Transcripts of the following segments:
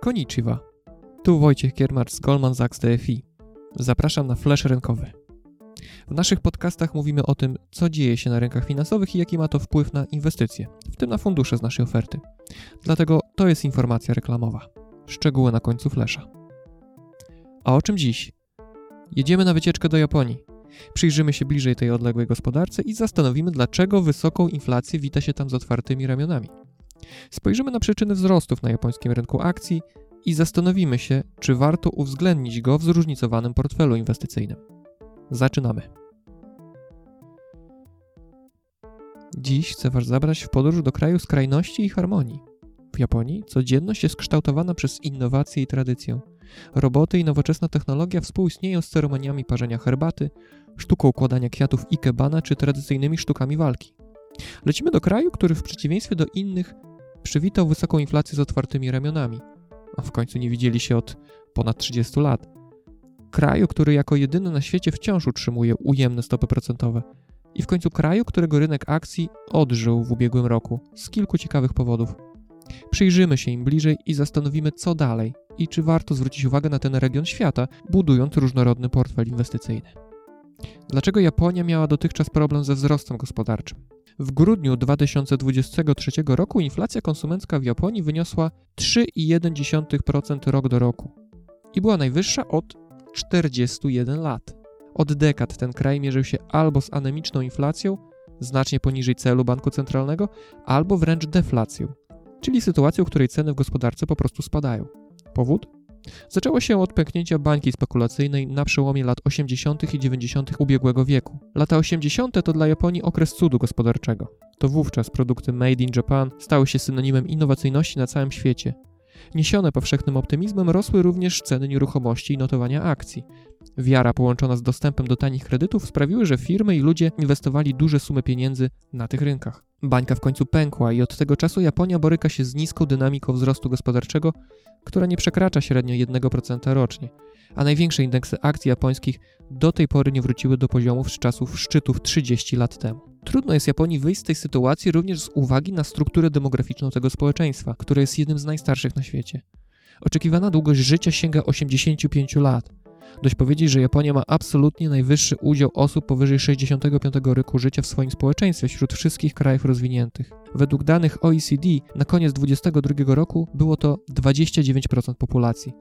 Konnichiwa. Tu Wojciech Kiermacz z Goldman Sachs DFI. Zapraszam na flash rynkowy. W naszych podcastach mówimy o tym, co dzieje się na rynkach finansowych i jaki ma to wpływ na inwestycje, w tym na fundusze z naszej oferty. Dlatego to jest informacja reklamowa. Szczegóły na końcu flesza. A o czym dziś? Jedziemy na wycieczkę do Japonii. Przyjrzymy się bliżej tej odległej gospodarce i zastanowimy, dlaczego wysoką inflację wita się tam z otwartymi ramionami. Spojrzymy na przyczyny wzrostów na japońskim rynku akcji i zastanowimy się, czy warto uwzględnić go w zróżnicowanym portfelu inwestycyjnym. Zaczynamy. Dziś chcę Was zabrać w podróż do kraju skrajności i harmonii. W Japonii codzienność jest kształtowana przez innowacje i tradycję. Roboty i nowoczesna technologia współistnieją z ceremoniami parzenia herbaty, sztuką układania kwiatów ikebana czy tradycyjnymi sztukami walki. Lecimy do kraju, który w przeciwieństwie do innych przywitał wysoką inflację z otwartymi ramionami, a w końcu nie widzieli się od ponad 30 lat. Kraju, który jako jedyny na świecie wciąż utrzymuje ujemne stopy procentowe. I w końcu kraju, którego rynek akcji odżył w ubiegłym roku z kilku ciekawych powodów. Przyjrzymy się im bliżej i zastanowimy, co dalej i czy warto zwrócić uwagę na ten region świata, budując różnorodny portfel inwestycyjny. Dlaczego Japonia miała dotychczas problem ze wzrostem gospodarczym? W grudniu 2023 roku inflacja konsumencka w Japonii wyniosła 3,1% rok do roku i była najwyższa od 41 lat. Od dekad ten kraj mierzył się albo z anemiczną inflacją, znacznie poniżej celu banku centralnego, albo wręcz deflacją, czyli sytuacją, w której ceny w gospodarce po prostu spadają. Powód? Zaczęło się od pęknięcia bańki spekulacyjnej na przełomie lat 80. i 90. ubiegłego wieku. Lata 80. to dla Japonii okres cudu gospodarczego. To wówczas produkty Made in Japan stały się synonimem innowacyjności na całym świecie. Niesione powszechnym optymizmem rosły również ceny nieruchomości i notowania akcji. Wiara połączona z dostępem do tanich kredytów sprawiły, że firmy i ludzie inwestowali duże sumy pieniędzy na tych rynkach. Bańka w końcu pękła i od tego czasu Japonia boryka się z niską dynamiką wzrostu gospodarczego, która nie przekracza średnio 1% rocznie, a największe indeksy akcji japońskich do tej pory nie wróciły do poziomów z czasów szczytów 30 lat temu. Trudno jest Japonii wyjść z tej sytuacji również z uwagi na strukturę demograficzną tego społeczeństwa, które jest jednym z najstarszych na świecie. Oczekiwana długość życia sięga 85 lat. Dość powiedzieć, że Japonia ma absolutnie najwyższy udział osób powyżej 65 roku życia w swoim społeczeństwie wśród wszystkich krajów rozwiniętych. Według danych OECD na koniec 2022 roku było to 29% populacji.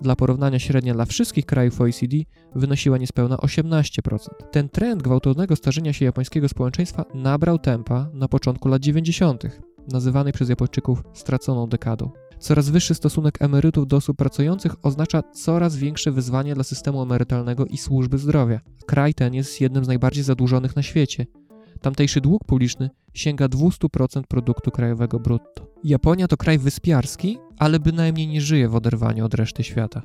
Dla porównania średnia dla wszystkich krajów OECD wynosiła niespełna 18%. Ten trend gwałtownego starzenia się japońskiego społeczeństwa nabrał tempa na początku lat 90., nazywanej przez Japończyków straconą dekadą. Coraz wyższy stosunek emerytów do osób pracujących oznacza coraz większe wyzwanie dla systemu emerytalnego i służby zdrowia. Kraj ten jest jednym z najbardziej zadłużonych na świecie. Tamtejszy dług publiczny sięga 200% produktu krajowego brutto. Japonia to kraj wyspiarski, ale bynajmniej nie żyje w oderwaniu od reszty świata.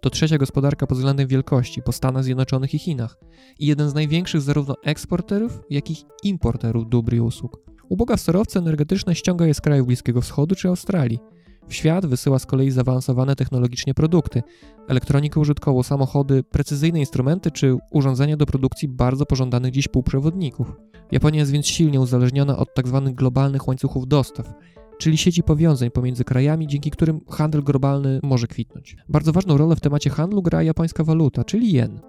To trzecia gospodarka pod względem wielkości po Stanach Zjednoczonych i Chinach i jeden z największych zarówno eksporterów, jak i importerów dóbr i usług. Uboga w surowce energetyczne ściąga je z krajów Bliskiego Wschodu czy Australii. W świat wysyła z kolei zaawansowane technologicznie produkty, elektronikę użytkową, samochody, precyzyjne instrumenty czy urządzenia do produkcji bardzo pożądanych dziś półprzewodników. Japonia jest więc silnie uzależniona od tzw. Tak globalnych łańcuchów dostaw, czyli sieci powiązań pomiędzy krajami, dzięki którym handel globalny może kwitnąć. Bardzo ważną rolę w temacie handlu gra japońska waluta, czyli jen.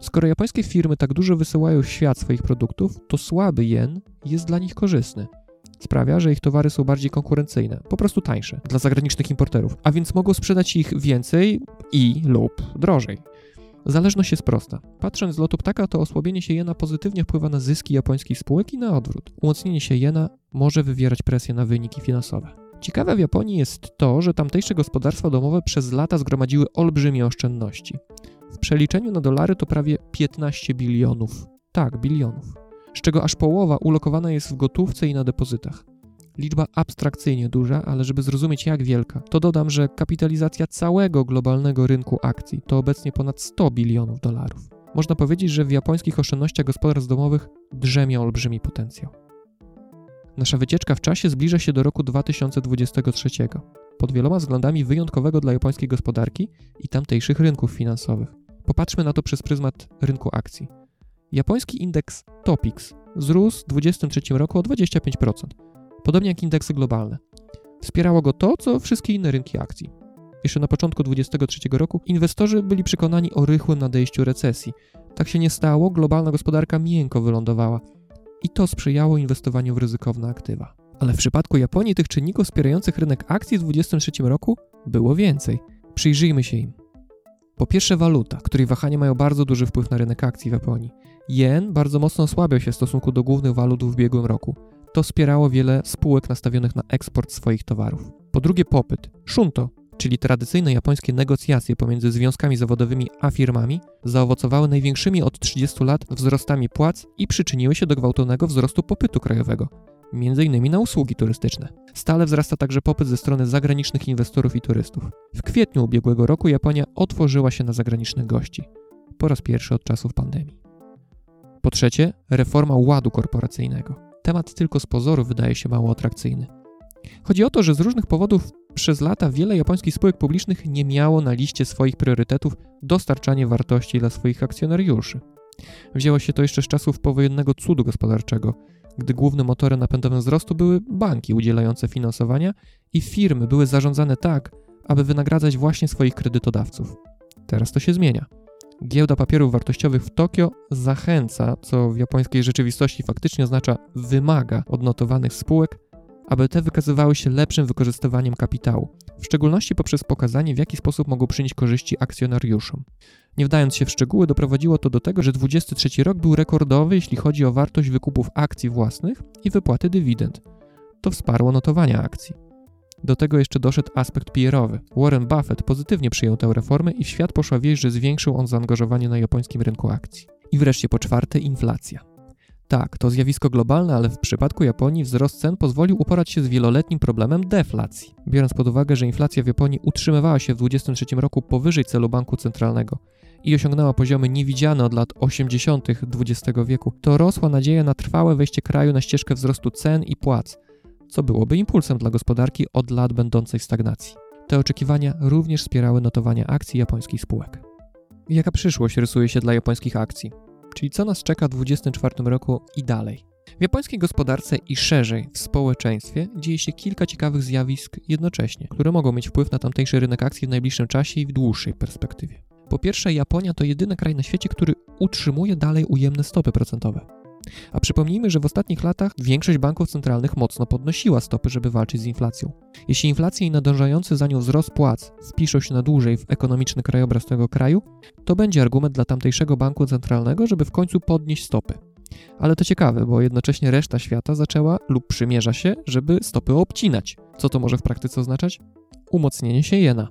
Skoro japońskie firmy tak dużo wysyłają w świat swoich produktów, to słaby jen jest dla nich korzystny. Sprawia, że ich towary są bardziej konkurencyjne, po prostu tańsze dla zagranicznych importerów, a więc mogą sprzedać ich więcej i lub drożej. Zależność jest prosta. Patrząc z lotu ptaka, to osłabienie się jena pozytywnie wpływa na zyski japońskich spółek i na odwrót. Umocnienie się jena może wywierać presję na wyniki finansowe. Ciekawe w Japonii jest to, że tamtejsze gospodarstwa domowe przez lata zgromadziły olbrzymie oszczędności. W przeliczeniu na dolary to prawie 15 bilionów. Tak, bilionów. Z czego aż połowa ulokowana jest w gotówce i na depozytach. Liczba abstrakcyjnie duża, ale żeby zrozumieć jak wielka, to dodam, że kapitalizacja całego globalnego rynku akcji to obecnie ponad 100 bilionów dolarów. Można powiedzieć, że w japońskich oszczędnościach gospodarstw domowych drzemie olbrzymi potencjał. Nasza wycieczka w czasie zbliża się do roku 2023, pod wieloma względami wyjątkowego dla japońskiej gospodarki i tamtejszych rynków finansowych. Popatrzmy na to przez pryzmat rynku akcji. Japoński indeks TOPIX wzrósł w 2023 roku o 25%, podobnie jak indeksy globalne. Wspierało go to, co wszystkie inne rynki akcji. Jeszcze na początku 2023 roku inwestorzy byli przekonani o rychłym nadejściu recesji. Tak się nie stało, globalna gospodarka miękko wylądowała i to sprzyjało inwestowaniu w ryzykowne aktywa. Ale w przypadku Japonii tych czynników wspierających rynek akcji w 2023 roku było więcej. Przyjrzyjmy się im. Po pierwsze waluta, której wahania mają bardzo duży wpływ na rynek akcji w Japonii. Jen bardzo mocno osłabiał się w stosunku do głównych walut w ubiegłym roku. To wspierało wiele spółek nastawionych na eksport swoich towarów. Po drugie popyt. Shunto, czyli tradycyjne japońskie negocjacje pomiędzy związkami zawodowymi a firmami, zaowocowały największymi od 30 lat wzrostami płac i przyczyniły się do gwałtownego wzrostu popytu krajowego, m.in. na usługi turystyczne. Stale wzrasta także popyt ze strony zagranicznych inwestorów i turystów. W kwietniu ubiegłego roku Japonia otworzyła się na zagranicznych gości. Po raz pierwszy od czasów pandemii. Po trzecie, reforma ładu korporacyjnego. Temat tylko z pozoru wydaje się mało atrakcyjny. Chodzi o to, że z różnych powodów przez lata wiele japońskich spółek publicznych nie miało na liście swoich priorytetów dostarczanie wartości dla swoich akcjonariuszy. Wzięło się to jeszcze z czasów powojennego cudu gospodarczego, gdy głównym motorem napędowym wzrostu były banki udzielające finansowania i firmy były zarządzane tak, aby wynagradzać właśnie swoich kredytodawców. Teraz to się zmienia. Giełda papierów wartościowych w Tokio zachęca, co w japońskiej rzeczywistości faktycznie oznacza wymaga od notowanych spółek, aby te wykazywały się lepszym wykorzystywaniem kapitału, w szczególności poprzez pokazanie, w jaki sposób mogą przynieść korzyści akcjonariuszom. Nie wdając się w szczegóły, doprowadziło to do tego, że 23 rok był rekordowy, jeśli chodzi o wartość wykupów akcji własnych i wypłaty dywidend. To wsparło notowania akcji. Do tego jeszcze doszedł aspekt PR-owy. Warren Buffett pozytywnie przyjął tę reformę i w świat poszła wieść, że zwiększył on zaangażowanie na japońskim rynku akcji. I wreszcie po czwarte inflacja. Tak, to zjawisko globalne, ale w przypadku Japonii wzrost cen pozwolił uporać się z wieloletnim problemem deflacji. Biorąc pod uwagę, że inflacja w Japonii utrzymywała się w 2023 roku powyżej celu banku centralnego i osiągnęła poziomy niewidziane od lat 80. XX wieku, to rosła nadzieja na trwałe wejście kraju na ścieżkę wzrostu cen i płac, co byłoby impulsem dla gospodarki od lat będącej w stagnacji. Te oczekiwania również wspierały notowania akcji japońskich spółek. Jaka przyszłość rysuje się dla japońskich akcji? Czyli co nas czeka w 2024 roku i dalej. W japońskiej gospodarce i szerzej w społeczeństwie dzieje się kilka ciekawych zjawisk jednocześnie, które mogą mieć wpływ na tamtejszy rynek akcji w najbliższym czasie i w dłuższej perspektywie. Po pierwsze, Japonia to jedyny kraj na świecie, który utrzymuje dalej ujemne stopy procentowe. A przypomnijmy, że w ostatnich latach większość banków centralnych mocno podnosiła stopy, żeby walczyć z inflacją. Jeśli inflacja i nadążający za nią wzrost płac wpiszą się na dłużej w ekonomiczny krajobraz tego kraju, to będzie argument dla tamtejszego banku centralnego, żeby w końcu podnieść stopy. Ale to ciekawe, bo jednocześnie reszta świata zaczęła lub przymierza się, żeby stopy obcinać. Co to może w praktyce oznaczać? Umocnienie się jena.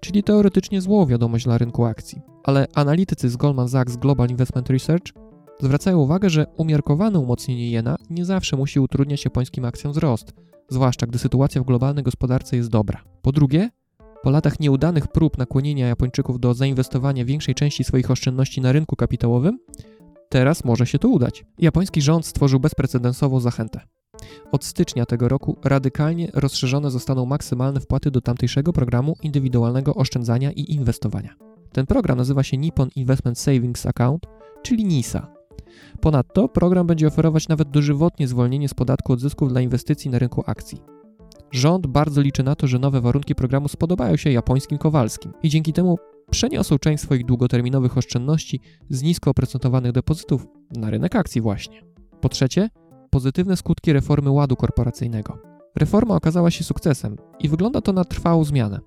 Czyli teoretycznie złą wiadomość dla rynku akcji. Ale analitycy z Goldman Sachs Global Investment Research Zwracają uwagę, że umiarkowane umocnienie jena nie zawsze musi utrudniać japońskim akcjom wzrost, zwłaszcza gdy sytuacja w globalnej gospodarce jest dobra. Po drugie, po latach nieudanych prób nakłonienia Japończyków do zainwestowania większej części swoich oszczędności na rynku kapitałowym, teraz może się to udać. Japoński rząd stworzył bezprecedensową zachętę. Od stycznia tego roku radykalnie rozszerzone zostaną maksymalne wpłaty do tamtejszego programu indywidualnego oszczędzania i inwestowania. Ten program nazywa się Nippon Investment Savings Account, czyli NISA. Ponadto program będzie oferować nawet dożywotnie zwolnienie z podatku od zysków dla inwestycji na rynku akcji. Rząd bardzo liczy na to, że nowe warunki programu spodobają się japońskim Kowalskim i dzięki temu przeniosą część swoich długoterminowych oszczędności z nisko oprocentowanych depozytów na rynek akcji właśnie. Po trzecie, pozytywne skutki reformy ładu korporacyjnego. Reforma okazała się sukcesem i wygląda to na trwałą zmianę.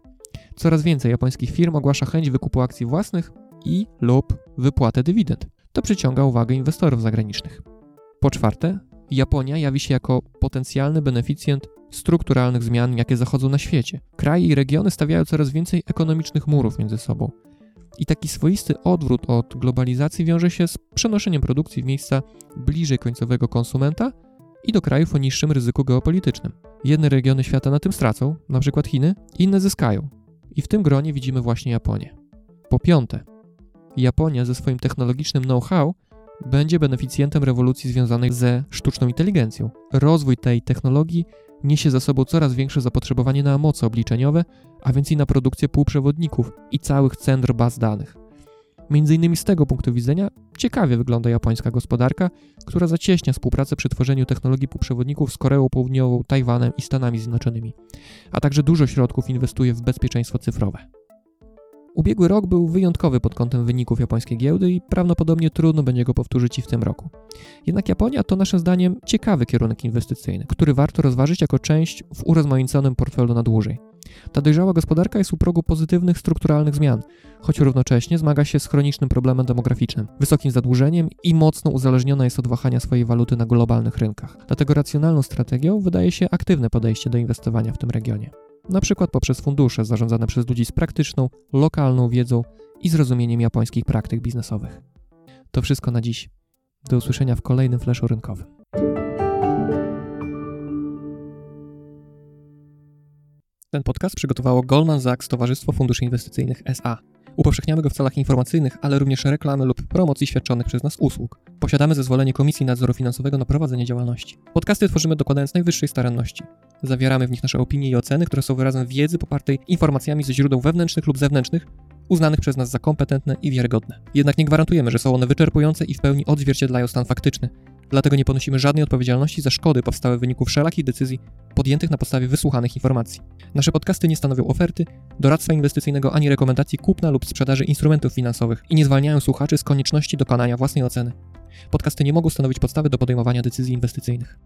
Coraz więcej japońskich firm ogłasza chęć wykupu akcji własnych i lub wypłatę dywidend. To przyciąga uwagę inwestorów zagranicznych. Po czwarte, Japonia jawi się jako potencjalny beneficjent strukturalnych zmian, jakie zachodzą na świecie. Kraje i regiony stawiają coraz więcej ekonomicznych murów między sobą. I taki swoisty odwrót od globalizacji wiąże się z przenoszeniem produkcji w miejsca bliżej końcowego konsumenta i do krajów o niższym ryzyku geopolitycznym. Jedne regiony świata na tym stracą, np. Chiny, inne zyskają. I w tym gronie widzimy właśnie Japonię. Po piąte, Japonia ze swoim technologicznym know-how będzie beneficjentem rewolucji związanej ze sztuczną inteligencją. Rozwój tej technologii niesie za sobą coraz większe zapotrzebowanie na moce obliczeniowe, a więc i na produkcję półprzewodników i całych centr baz danych. Między innymi z tego punktu widzenia ciekawie wygląda japońska gospodarka, która zacieśnia współpracę przy tworzeniu technologii półprzewodników z Koreą Południową, Tajwanem i Stanami Zjednoczonymi, a także dużo środków inwestuje w bezpieczeństwo cyfrowe. Ubiegły rok był wyjątkowy pod kątem wyników japońskiej giełdy i prawdopodobnie trudno będzie go powtórzyć i w tym roku. Jednak Japonia to naszym zdaniem ciekawy kierunek inwestycyjny, który warto rozważyć jako część w urozmaiconym portfelu na dłużej. Ta dojrzała gospodarka jest u progu pozytywnych strukturalnych zmian, choć równocześnie zmaga się z chronicznym problemem demograficznym, wysokim zadłużeniem i mocno uzależniona jest od wahania swojej waluty na globalnych rynkach. Dlatego racjonalną strategią wydaje się aktywne podejście do inwestowania w tym regionie na przykład poprzez fundusze zarządzane przez ludzi z praktyczną, lokalną wiedzą i zrozumieniem japońskich praktyk biznesowych. To wszystko na dziś. Do usłyszenia w kolejnym flashu rynkowym. Ten podcast przygotowało Goldman Sachs Towarzystwo Funduszy Inwestycyjnych SA. Upowszechniamy go w celach informacyjnych, ale również reklamy lub promocji świadczonych przez nas usług. Posiadamy zezwolenie Komisji Nadzoru Finansowego na prowadzenie działalności. Podcasty tworzymy dokładając najwyższej staranności. Zawieramy w nich nasze opinie i oceny, które są wyrazem wiedzy popartej informacjami ze źródeł wewnętrznych lub zewnętrznych, uznanych przez nas za kompetentne i wiarygodne. Jednak nie gwarantujemy, że są one wyczerpujące i w pełni odzwierciedlają stan faktyczny. Dlatego nie ponosimy żadnej odpowiedzialności za szkody powstałe w wyniku wszelakich decyzji podjętych na podstawie wysłuchanych informacji. Nasze podcasty nie stanowią oferty, doradztwa inwestycyjnego ani rekomendacji kupna lub sprzedaży instrumentów finansowych i nie zwalniają słuchaczy z konieczności dokonania własnej oceny. Podcasty nie mogą stanowić podstawy do podejmowania decyzji inwestycyjnych.